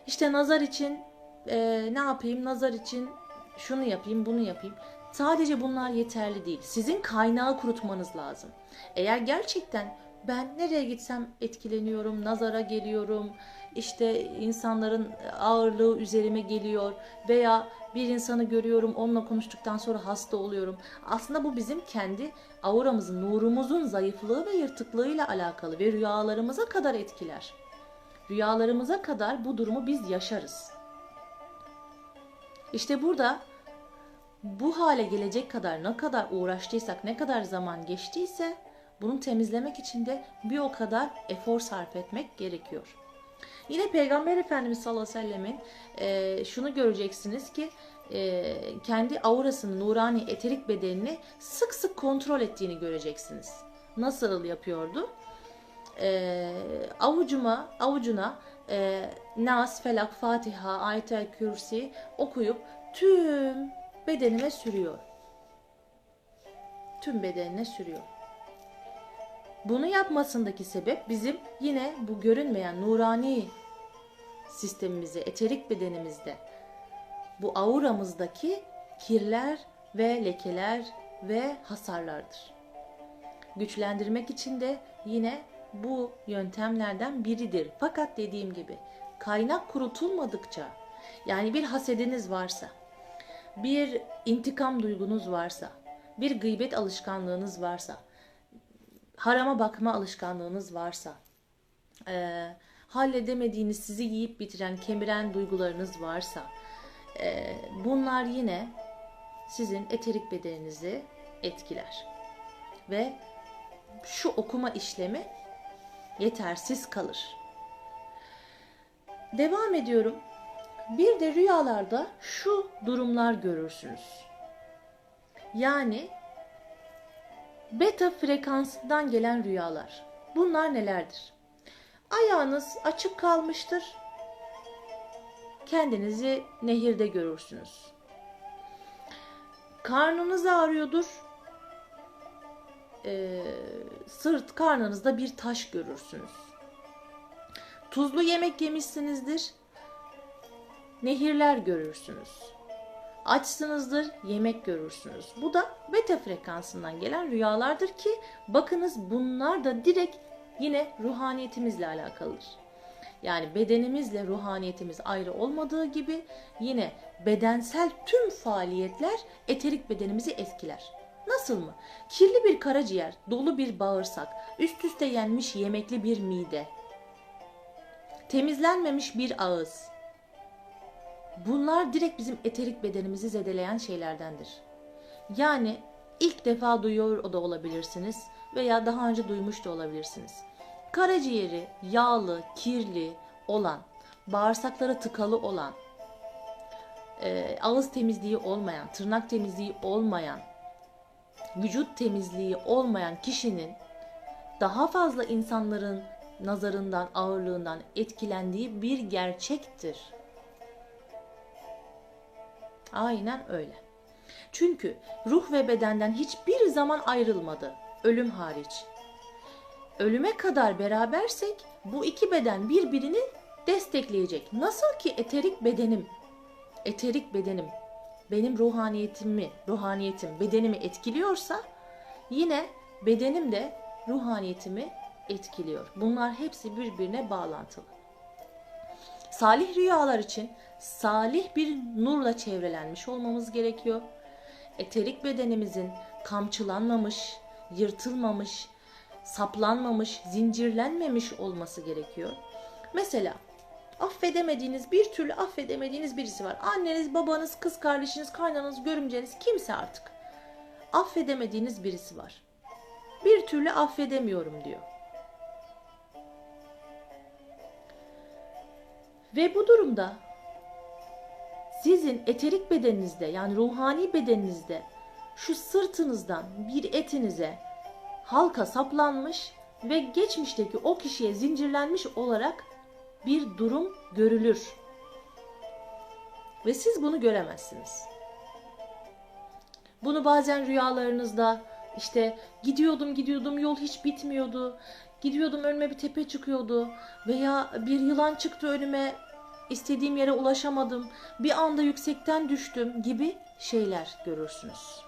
İşte nazar için e, ne yapayım? Nazar için şunu yapayım, bunu yapayım. Sadece bunlar yeterli değil. Sizin kaynağı kurutmanız lazım. Eğer gerçekten ben nereye gitsem etkileniyorum, nazara geliyorum, işte insanların ağırlığı üzerime geliyor veya bir insanı görüyorum onunla konuştuktan sonra hasta oluyorum. Aslında bu bizim kendi auramızın, nurumuzun zayıflığı ve yırtıklığıyla alakalı ve rüyalarımıza kadar etkiler. Rüyalarımıza kadar bu durumu biz yaşarız. İşte burada bu hale gelecek kadar ne kadar uğraştıysak, ne kadar zaman geçtiyse bunu temizlemek için de bir o kadar efor sarf etmek gerekiyor. Yine Peygamber Efendimiz sallallahu aleyhi ve sellemin e, şunu göreceksiniz ki e, kendi aurasını, nurani eterik bedenini sık sık kontrol ettiğini göreceksiniz. Nasıl yapıyordu? E, avucuma, avucuna e, Nas, Felak, Fatiha, Ayet-el Kürsi okuyup tüm bedenime sürüyor. Tüm bedenine sürüyor. Bunu yapmasındaki sebep bizim yine bu görünmeyen nurani sistemimizi, eterik bedenimizde bu auramızdaki kirler ve lekeler ve hasarlardır. Güçlendirmek için de yine bu yöntemlerden biridir. Fakat dediğim gibi kaynak kurutulmadıkça yani bir hasediniz varsa, bir intikam duygunuz varsa, bir gıybet alışkanlığınız varsa, harama bakma alışkanlığınız varsa, e, halledemediğiniz sizi yiyip bitiren, kemiren duygularınız varsa, e, bunlar yine sizin eterik bedeninizi etkiler. Ve şu okuma işlemi yetersiz kalır. Devam ediyorum. Bir de rüyalarda şu durumlar görürsünüz. Yani beta frekansından gelen rüyalar. Bunlar nelerdir? Ayağınız açık kalmıştır. Kendinizi nehirde görürsünüz. Karnınız ağrıyordur. Ee, sırt karnınızda bir taş görürsünüz. Tuzlu yemek yemişsinizdir. Nehirler görürsünüz. Açsınızdır, yemek görürsünüz. Bu da beta frekansından gelen rüyalardır ki bakınız bunlar da direkt yine ruhaniyetimizle alakalıdır. Yani bedenimizle ruhaniyetimiz ayrı olmadığı gibi yine bedensel tüm faaliyetler eterik bedenimizi etkiler. Nasıl mı? Kirli bir karaciğer, dolu bir bağırsak, üst üste yenmiş yemekli bir mide, temizlenmemiş bir ağız. Bunlar direkt bizim eterik bedenimizi zedeleyen şeylerdendir. Yani ilk defa duyuyor da olabilirsiniz veya daha önce duymuş da olabilirsiniz. Karaciğeri yağlı, kirli olan, bağırsakları tıkalı olan, e, ağız temizliği olmayan, tırnak temizliği olmayan, vücut temizliği olmayan kişinin daha fazla insanların nazarından, ağırlığından etkilendiği bir gerçektir. Aynen öyle. Çünkü ruh ve bedenden hiçbir zaman ayrılmadı, ölüm hariç. Ölüme kadar berabersek bu iki beden birbirini destekleyecek. Nasıl ki eterik bedenim, eterik bedenim benim ruhaniyetimi, ruhaniyetim bedenimi etkiliyorsa yine bedenim de ruhaniyetimi etkiliyor. Bunlar hepsi birbirine bağlantılı. Salih rüyalar için salih bir nurla çevrelenmiş olmamız gerekiyor. Eterik bedenimizin kamçılanmamış, yırtılmamış, saplanmamış, zincirlenmemiş olması gerekiyor. Mesela affedemediğiniz, bir türlü affedemediğiniz birisi var. Anneniz, babanız, kız kardeşiniz, kaynanız, görümceniz kimse artık. Affedemediğiniz birisi var. Bir türlü affedemiyorum diyor. Ve bu durumda sizin eterik bedeninizde yani ruhani bedeninizde şu sırtınızdan bir etinize halka saplanmış ve geçmişteki o kişiye zincirlenmiş olarak bir durum görülür. Ve siz bunu göremezsiniz. Bunu bazen rüyalarınızda işte gidiyordum gidiyordum yol hiç bitmiyordu. Gidiyordum önüme bir tepe çıkıyordu veya bir yılan çıktı önüme istediğim yere ulaşamadım. Bir anda yüksekten düştüm gibi şeyler görürsünüz.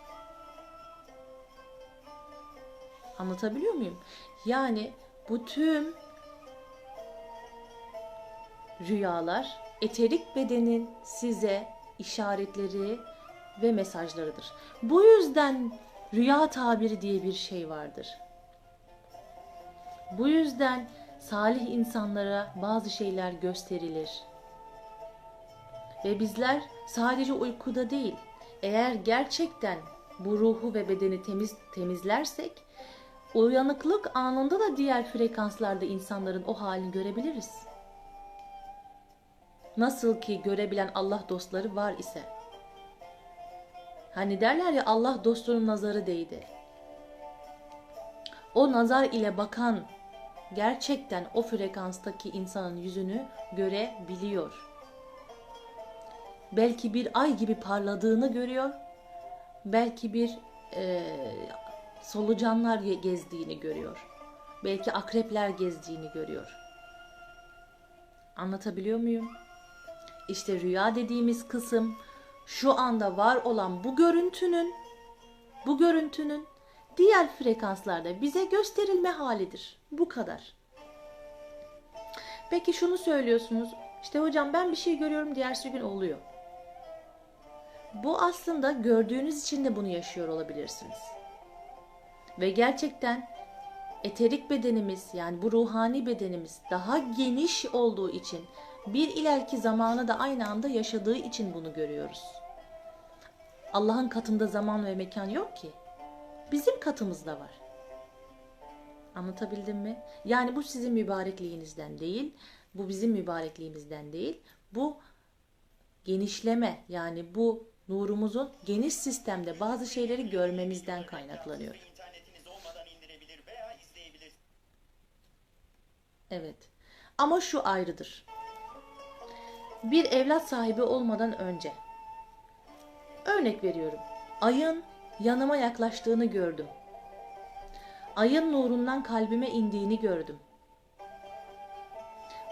Anlatabiliyor muyum? Yani bu tüm rüyalar eterik bedenin size işaretleri ve mesajlarıdır. Bu yüzden rüya tabiri diye bir şey vardır. Bu yüzden salih insanlara bazı şeyler gösterilir. Ve bizler sadece uykuda değil, eğer gerçekten bu ruhu ve bedeni temiz temizlersek, uyanıklık anında da diğer frekanslarda insanların o halini görebiliriz. Nasıl ki görebilen Allah dostları var ise. Hani derler ya Allah dostunun nazarı değdi. O nazar ile bakan gerçekten o frekanstaki insanın yüzünü görebiliyor. Belki bir ay gibi parladığını görüyor. Belki bir e, solucanlar gezdiğini görüyor. Belki akrepler gezdiğini görüyor. Anlatabiliyor muyum? İşte rüya dediğimiz kısım şu anda var olan bu görüntünün bu görüntünün diğer frekanslarda bize gösterilme halidir. Bu kadar. Peki şunu söylüyorsunuz. İşte hocam ben bir şey görüyorum diğer gün oluyor. Bu aslında gördüğünüz için de bunu yaşıyor olabilirsiniz. Ve gerçekten eterik bedenimiz yani bu ruhani bedenimiz daha geniş olduğu için bir ileriki zamanı da aynı anda yaşadığı için bunu görüyoruz. Allah'ın katında zaman ve mekan yok ki. Bizim katımızda var. Anlatabildim mi? Yani bu sizin mübarekliğinizden değil, bu bizim mübarekliğimizden değil. Bu genişleme yani bu nurumuzun geniş sistemde bazı şeyleri görmemizden kaynaklanıyor. Evet. Ama şu ayrıdır. Bir evlat sahibi olmadan önce örnek veriyorum. Ayın yanıma yaklaştığını gördüm. Ayın nurundan kalbime indiğini gördüm.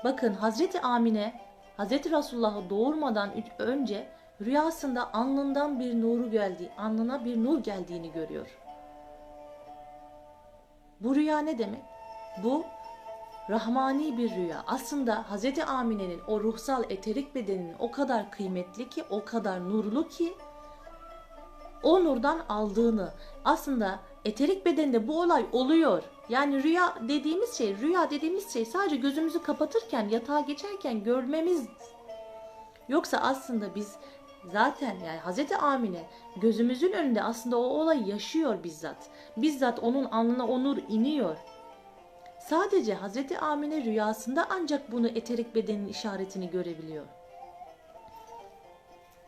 Bakın Hazreti Amine Hazreti Resulullah'ı doğurmadan önce rüyasında alnından bir nuru geldi, alnına bir nur geldiğini görüyor. Bu rüya ne demek? Bu rahmani bir rüya. Aslında Hz. Amine'nin o ruhsal eterik bedeninin o kadar kıymetli ki, o kadar nurlu ki o nurdan aldığını aslında eterik bedende bu olay oluyor. Yani rüya dediğimiz şey, rüya dediğimiz şey sadece gözümüzü kapatırken, yatağa geçerken görmemiz. Yoksa aslında biz zaten yani Hazreti Amine gözümüzün önünde aslında o olayı yaşıyor bizzat. Bizzat onun alnına o nur iniyor. Sadece Hazreti Amine rüyasında ancak bunu eterik bedenin işaretini görebiliyor.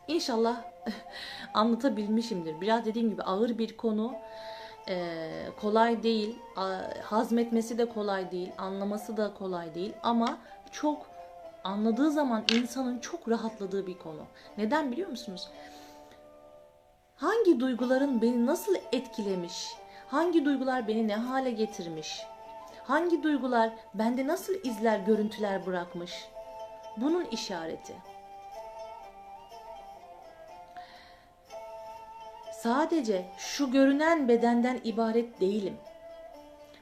İnşallah [LAUGHS] anlatabilmişimdir. Biraz dediğim gibi ağır bir konu. Ee, kolay değil. Hazmetmesi de kolay değil. Anlaması da kolay değil. Ama çok anladığı zaman insanın çok rahatladığı bir konu. Neden biliyor musunuz? Hangi duyguların beni nasıl etkilemiş? Hangi duygular beni ne hale getirmiş? Hangi duygular bende nasıl izler, görüntüler bırakmış? Bunun işareti. Sadece şu görünen bedenden ibaret değilim.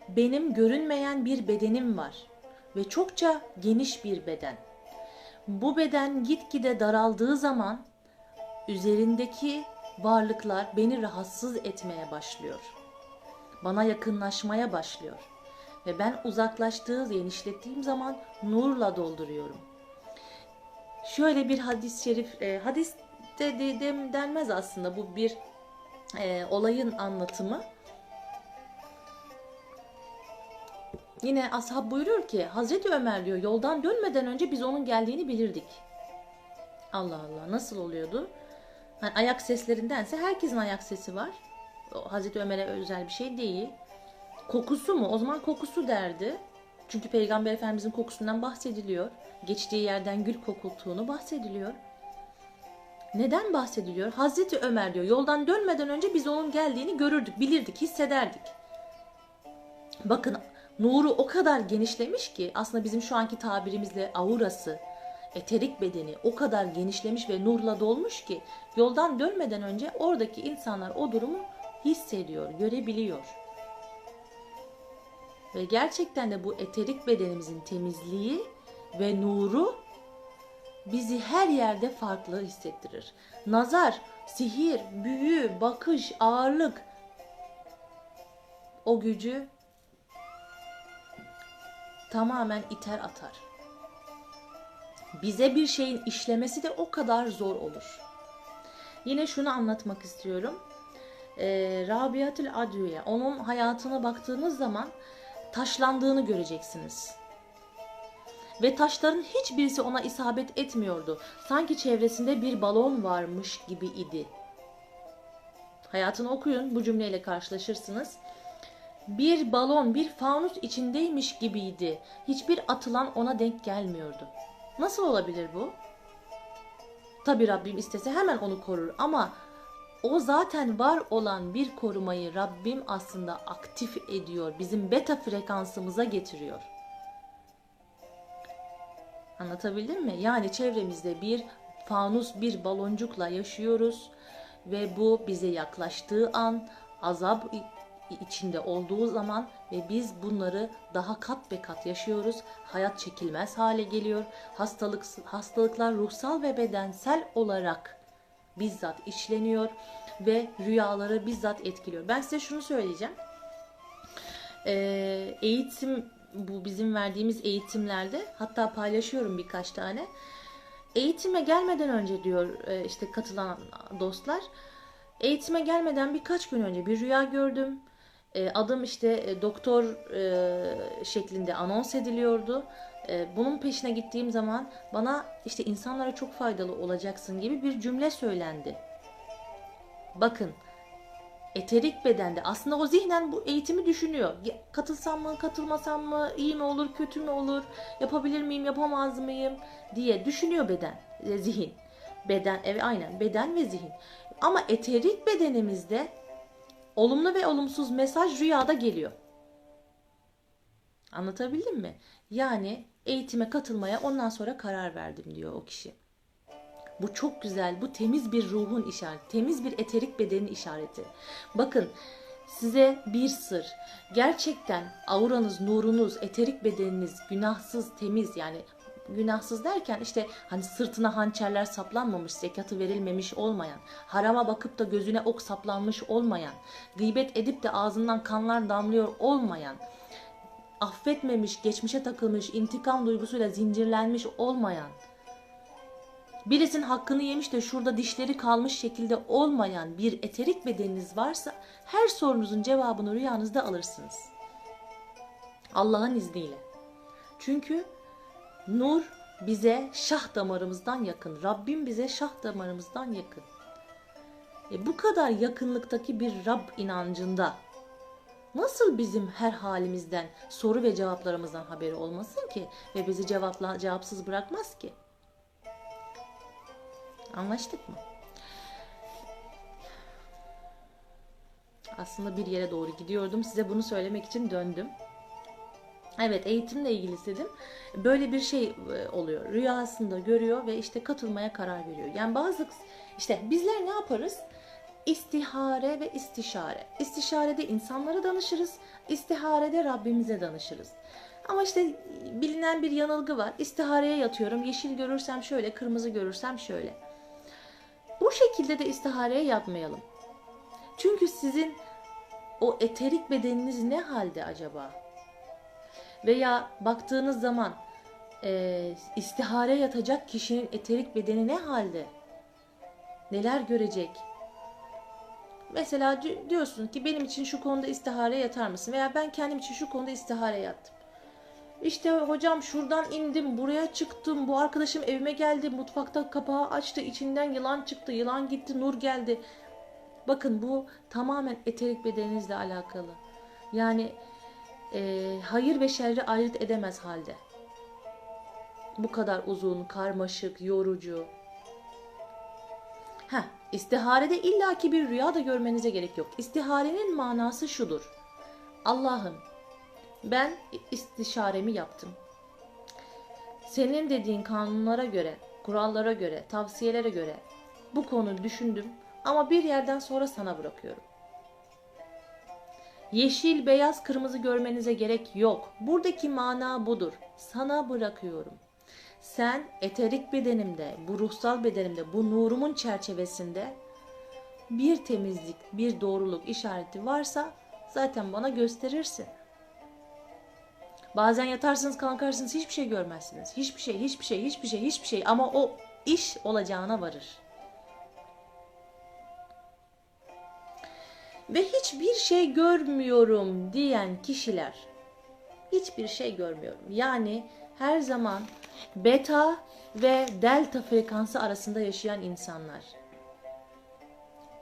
Benim görünmeyen bir bedenim var ve çokça geniş bir beden. Bu beden gitgide daraldığı zaman üzerindeki varlıklar beni rahatsız etmeye başlıyor. Bana yakınlaşmaya başlıyor. Ve ben uzaklaştığı, genişlettiğim zaman nurla dolduruyorum. Şöyle bir hadis-i şerif, e, hadis de, de, de denmez aslında bu bir e, olayın anlatımı. Yine ashab buyuruyor ki Hazreti Ömer diyor yoldan dönmeden önce biz onun geldiğini bilirdik. Allah Allah nasıl oluyordu? Hani ayak seslerindense herkesin ayak sesi var. O Hazreti Ömer'e özel bir şey değil. Kokusu mu? O zaman kokusu derdi. Çünkü Peygamber Efendimizin kokusundan bahsediliyor. Geçtiği yerden gül kokultuğunu bahsediliyor. Neden bahsediliyor? Hazreti Ömer diyor yoldan dönmeden önce biz onun geldiğini görürdük, bilirdik, hissederdik. Bakın nuru o kadar genişlemiş ki aslında bizim şu anki tabirimizle aurası, eterik bedeni o kadar genişlemiş ve nurla dolmuş ki yoldan dönmeden önce oradaki insanlar o durumu hissediyor, görebiliyor. Ve gerçekten de bu eterik bedenimizin temizliği ve nuru bizi her yerde farklı hissettirir. Nazar, sihir, büyü, bakış, ağırlık o gücü tamamen iter atar. Bize bir şeyin işlemesi de o kadar zor olur. Yine şunu anlatmak istiyorum. Ee, Rabiatül Adviye, onun hayatına baktığınız zaman taşlandığını göreceksiniz ve taşların hiçbirisi ona isabet etmiyordu. Sanki çevresinde bir balon varmış gibi idi. Hayatını okuyun bu cümleyle karşılaşırsınız. Bir balon, bir fanus içindeymiş gibiydi. Hiçbir atılan ona denk gelmiyordu. Nasıl olabilir bu? Tabi Rabbim istese hemen onu korur ama o zaten var olan bir korumayı Rabbim aslında aktif ediyor. Bizim beta frekansımıza getiriyor. Anlatabildim mi? Yani çevremizde bir fanus, bir baloncukla yaşıyoruz ve bu bize yaklaştığı an azap içinde olduğu zaman ve biz bunları daha kat be kat yaşıyoruz. Hayat çekilmez hale geliyor. Hastalık hastalıklar ruhsal ve bedensel olarak bizzat işleniyor ve rüyaları bizzat etkiliyor. Ben size şunu söyleyeceğim. Ee, eğitim bu bizim verdiğimiz eğitimlerde hatta paylaşıyorum birkaç tane. Eğitime gelmeden önce diyor e, işte katılan dostlar. Eğitime gelmeden birkaç gün önce bir rüya gördüm. E, adım işte e, doktor şeklinde anons ediliyordu. Bunun peşine gittiğim zaman bana işte insanlara çok faydalı olacaksın gibi bir cümle söylendi. Bakın eterik bedende aslında o zihnen bu eğitimi düşünüyor. Katılsam mı, katılmasam mı, iyi mi olur, kötü mü olur, yapabilir miyim, yapamaz mıyım diye düşünüyor beden, e, zihin. Beden, evet aynen beden ve zihin. Ama eterik bedenimizde olumlu ve olumsuz mesaj rüyada geliyor. Anlatabildim mi? Yani eğitime katılmaya ondan sonra karar verdim diyor o kişi. Bu çok güzel. Bu temiz bir ruhun işareti. Temiz bir eterik bedenin işareti. Bakın size bir sır. Gerçekten auranız, nurunuz, eterik bedeniniz günahsız, temiz yani günahsız derken işte hani sırtına hançerler saplanmamış, zekatı verilmemiş olmayan, harama bakıp da gözüne ok saplanmış olmayan, gıybet edip de ağzından kanlar damlıyor olmayan, affetmemiş, geçmişe takılmış, intikam duygusuyla zincirlenmiş olmayan, birisinin hakkını yemiş de şurada dişleri kalmış şekilde olmayan bir eterik bedeniniz varsa her sorunuzun cevabını rüyanızda alırsınız. Allah'ın izniyle. Çünkü nur bize şah damarımızdan yakın. Rabbim bize şah damarımızdan yakın. E bu kadar yakınlıktaki bir Rab inancında nasıl bizim her halimizden, soru ve cevaplarımızdan haberi olmasın ki ve bizi cevapla, cevapsız bırakmaz ki? Anlaştık mı? Aslında bir yere doğru gidiyordum. Size bunu söylemek için döndüm. Evet eğitimle ilgili istedim. Böyle bir şey e, oluyor. Rüyasında görüyor ve işte katılmaya karar veriyor. Yani bazı işte bizler ne yaparız? İstihare ve istişare. İstişarede insanlara danışırız. İstiharede Rabbimize danışırız. Ama işte bilinen bir yanılgı var. İstihareye yatıyorum. Yeşil görürsem şöyle, kırmızı görürsem şöyle. Bu şekilde de istihareye yatmayalım. Çünkü sizin o eterik bedeniniz ne halde acaba? Veya baktığınız zaman e, istihare yatacak kişinin eterik bedeni ne halde? Neler görecek? Mesela diyorsun ki benim için şu konuda istihare yatar mısın? Veya ben kendim için şu konuda istihare yattım. İşte hocam şuradan indim, buraya çıktım, bu arkadaşım evime geldi, mutfakta kapağı açtı, içinden yılan çıktı, yılan gitti, nur geldi. Bakın bu tamamen eterik bedeninizle alakalı. Yani e, hayır ve şerri ayırt edemez halde. Bu kadar uzun, karmaşık, yorucu. Heh, istiharede illaki bir rüya da görmenize gerek yok. İstiharenin manası şudur. Allah'ım ben istişaremi yaptım. Senin dediğin kanunlara göre, kurallara göre, tavsiyelere göre bu konuyu düşündüm ama bir yerden sonra sana bırakıyorum. Yeşil, beyaz, kırmızı görmenize gerek yok. Buradaki mana budur. Sana bırakıyorum. Sen eterik bedenimde, bu ruhsal bedenimde, bu nurumun çerçevesinde bir temizlik, bir doğruluk işareti varsa zaten bana gösterirsin. Bazen yatarsınız kalkarsınız hiçbir şey görmezsiniz. Hiçbir şey, hiçbir şey, hiçbir şey, hiçbir şey ama o iş olacağına varır. Ve hiçbir şey görmüyorum diyen kişiler hiçbir şey görmüyorum. Yani her zaman beta ve delta frekansı arasında yaşayan insanlar.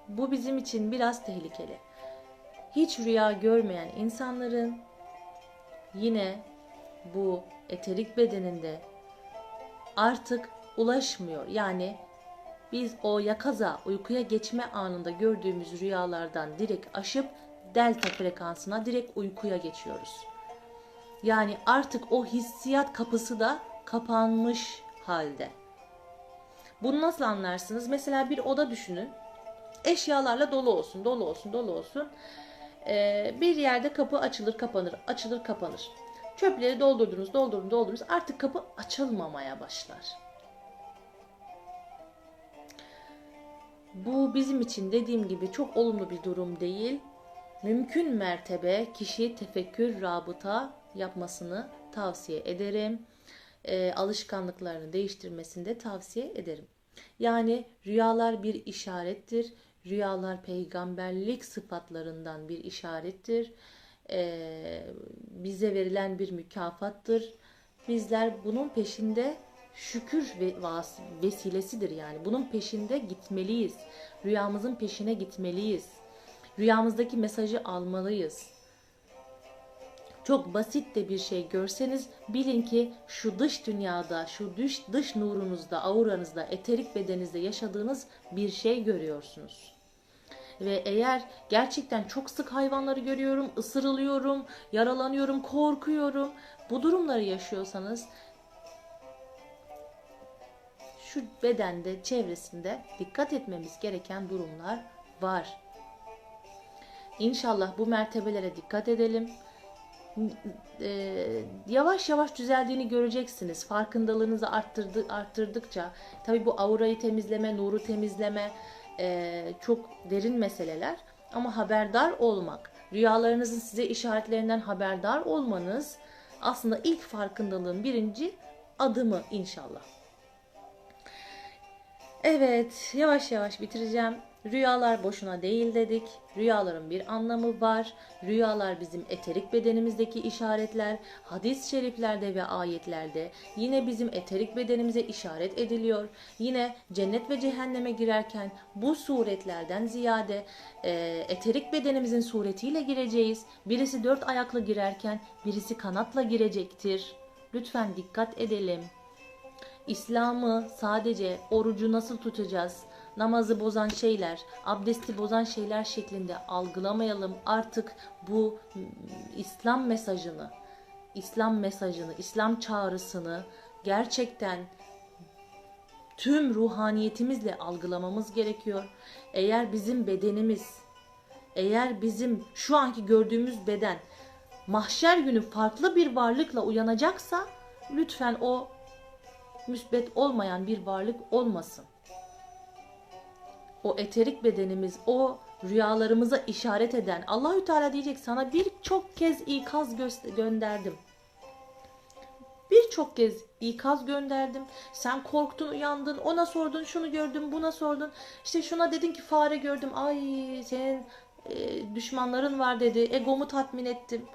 Bu bizim için biraz tehlikeli. Hiç rüya görmeyen insanların yine bu eterik bedeninde artık ulaşmıyor. Yani biz o yakaza uykuya geçme anında gördüğümüz rüyalardan direkt aşıp delta frekansına direkt uykuya geçiyoruz. Yani artık o hissiyat kapısı da kapanmış halde. Bunu nasıl anlarsınız? Mesela bir oda düşünün. Eşyalarla dolu olsun, dolu olsun, dolu olsun. Ee, bir yerde kapı açılır, kapanır, açılır, kapanır. Çöpleri doldurdunuz, doldurdunuz, doldurdunuz. Artık kapı açılmamaya başlar. Bu bizim için dediğim gibi çok olumlu bir durum değil. Mümkün mertebe kişi tefekkür, rabıta yapmasını tavsiye ederim. E, alışkanlıklarını değiştirmesini de tavsiye ederim. Yani rüyalar bir işarettir. Rüyalar peygamberlik sıfatlarından bir işarettir. E, bize verilen bir mükafattır. Bizler bunun peşinde şükür ve vesilesidir yani. Bunun peşinde gitmeliyiz. Rüyamızın peşine gitmeliyiz. Rüyamızdaki mesajı almalıyız. Çok basit de bir şey görseniz bilin ki şu dış dünyada, şu dış, dış nurunuzda, auranızda, eterik bedeninizde yaşadığınız bir şey görüyorsunuz. Ve eğer gerçekten çok sık hayvanları görüyorum, ısırılıyorum, yaralanıyorum, korkuyorum, bu durumları yaşıyorsanız şu bedende, çevresinde dikkat etmemiz gereken durumlar var. İnşallah bu mertebelere dikkat edelim. Ee, yavaş yavaş düzeldiğini göreceksiniz. Farkındalığınızı arttırdı, arttırdıkça. Tabii bu aurayı temizleme, nuru temizleme e, çok derin meseleler. Ama haberdar olmak, rüyalarınızın size işaretlerinden haberdar olmanız aslında ilk farkındalığın birinci adımı inşallah. Evet, yavaş yavaş bitireceğim. Rüyalar boşuna değil dedik. Rüyaların bir anlamı var. Rüyalar bizim eterik bedenimizdeki işaretler, hadis-i şeriflerde ve ayetlerde yine bizim eterik bedenimize işaret ediliyor. Yine cennet ve cehenneme girerken bu suretlerden ziyade e, eterik bedenimizin suretiyle gireceğiz. Birisi dört ayaklı girerken birisi kanatla girecektir. Lütfen dikkat edelim. İslam'ı sadece orucu nasıl tutacağız, namazı bozan şeyler, abdesti bozan şeyler şeklinde algılamayalım. Artık bu ım, İslam mesajını, İslam mesajını, İslam çağrısını gerçekten tüm ruhaniyetimizle algılamamız gerekiyor. Eğer bizim bedenimiz, eğer bizim şu anki gördüğümüz beden mahşer günü farklı bir varlıkla uyanacaksa lütfen o müsbet olmayan bir varlık olmasın. O eterik bedenimiz, o rüyalarımıza işaret eden Allahü Teala diyecek sana birçok kez ikaz gö- gönderdim. Birçok kez ikaz gönderdim. Sen korktun, uyandın, ona sordun, şunu gördüm, buna sordun. İşte şuna dedin ki fare gördüm. Ay senin e, düşmanların var dedi. Egomu tatmin ettim.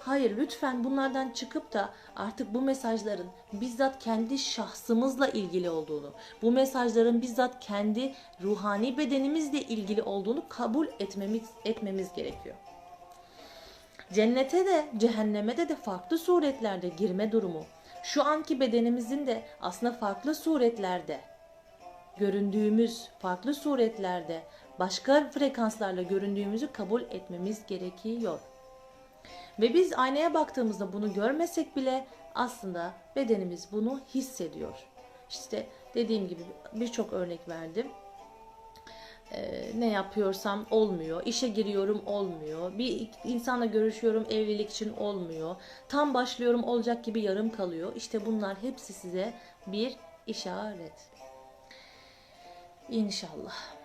Hayır lütfen bunlardan çıkıp da artık bu mesajların bizzat kendi şahsımızla ilgili olduğunu, bu mesajların bizzat kendi ruhani bedenimizle ilgili olduğunu kabul etmemiz etmemiz gerekiyor. Cennete de cehenneme de de farklı suretlerde girme durumu. Şu anki bedenimizin de aslında farklı suretlerde göründüğümüz farklı suretlerde başka frekanslarla göründüğümüzü kabul etmemiz gerekiyor. Ve biz aynaya baktığımızda bunu görmesek bile aslında bedenimiz bunu hissediyor. İşte dediğim gibi birçok örnek verdim. Ee, ne yapıyorsam olmuyor. İşe giriyorum olmuyor. Bir insanla görüşüyorum evlilik için olmuyor. Tam başlıyorum olacak gibi yarım kalıyor. İşte bunlar hepsi size bir işaret. İnşallah.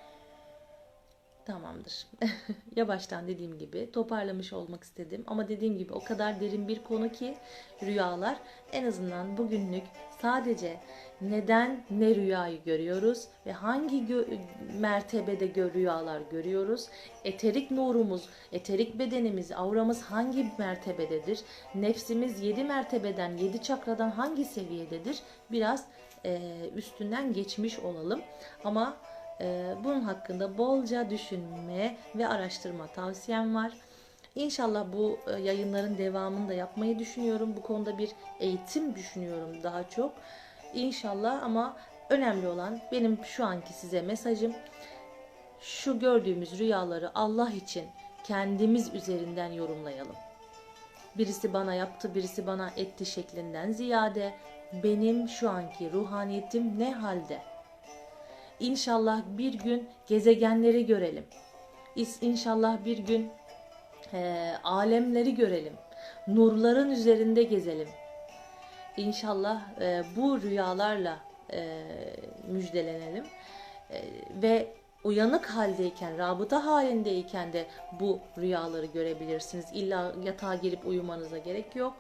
Tamamdır. [LAUGHS] Yavaştan dediğim gibi toparlamış olmak istedim. Ama dediğim gibi o kadar derin bir konu ki rüyalar en azından bugünlük sadece neden ne rüyayı görüyoruz ve hangi gö- mertebede gö- rüyalar görüyoruz? Eterik nurumuz, eterik bedenimiz, auramız hangi mertebededir? Nefsimiz 7 mertebeden, 7 çakradan hangi seviyededir? Biraz e, üstünden geçmiş olalım. Ama bunun hakkında bolca düşünme ve araştırma tavsiyem var. İnşallah bu e, yayınların devamını da yapmayı düşünüyorum. Bu konuda bir eğitim düşünüyorum daha çok. İnşallah ama önemli olan benim şu anki size mesajım şu gördüğümüz rüyaları Allah için kendimiz üzerinden yorumlayalım. Birisi bana yaptı, birisi bana etti şeklinden ziyade benim şu anki ruhaniyetim ne halde? İnşallah bir gün gezegenleri görelim. İnşallah bir gün e, alemleri görelim. Nurların üzerinde gezelim. İnşallah e, bu rüyalarla e, müjdelenelim. E, ve uyanık haldeyken, rabıta halindeyken de bu rüyaları görebilirsiniz. İlla yatağa girip uyumanıza gerek yok.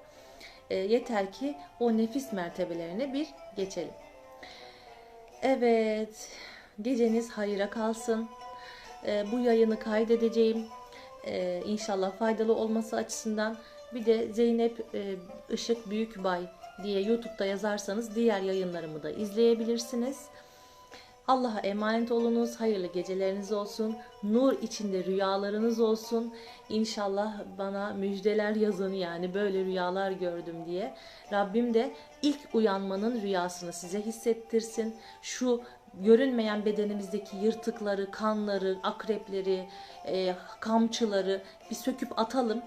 E, yeter ki o nefis mertebelerine bir geçelim. Evet, geceniz hayıra kalsın. Ee, bu yayını kaydedeceğim. Ee, inşallah faydalı olması açısından. Bir de Zeynep e, Işık Büyükbay diye YouTube'da yazarsanız diğer yayınlarımı da izleyebilirsiniz. Allah'a emanet olunuz. Hayırlı geceleriniz olsun. Nur içinde rüyalarınız olsun. İnşallah bana müjdeler yazın yani böyle rüyalar gördüm diye. Rabbim de ilk uyanmanın rüyasını size hissettirsin. Şu görünmeyen bedenimizdeki yırtıkları, kanları, akrepleri, e, kamçıları bir söküp atalım.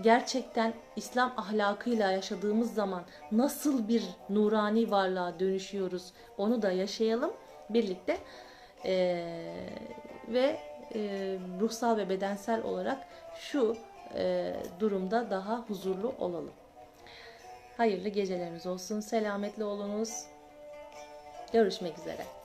Gerçekten İslam ahlakıyla yaşadığımız zaman nasıl bir nurani varlığa dönüşüyoruz onu da yaşayalım birlikte. E, ve e, ruhsal ve bedensel olarak şu e, durumda daha huzurlu olalım. Hayırlı geceleriniz olsun. Selametle olunuz. Görüşmek üzere.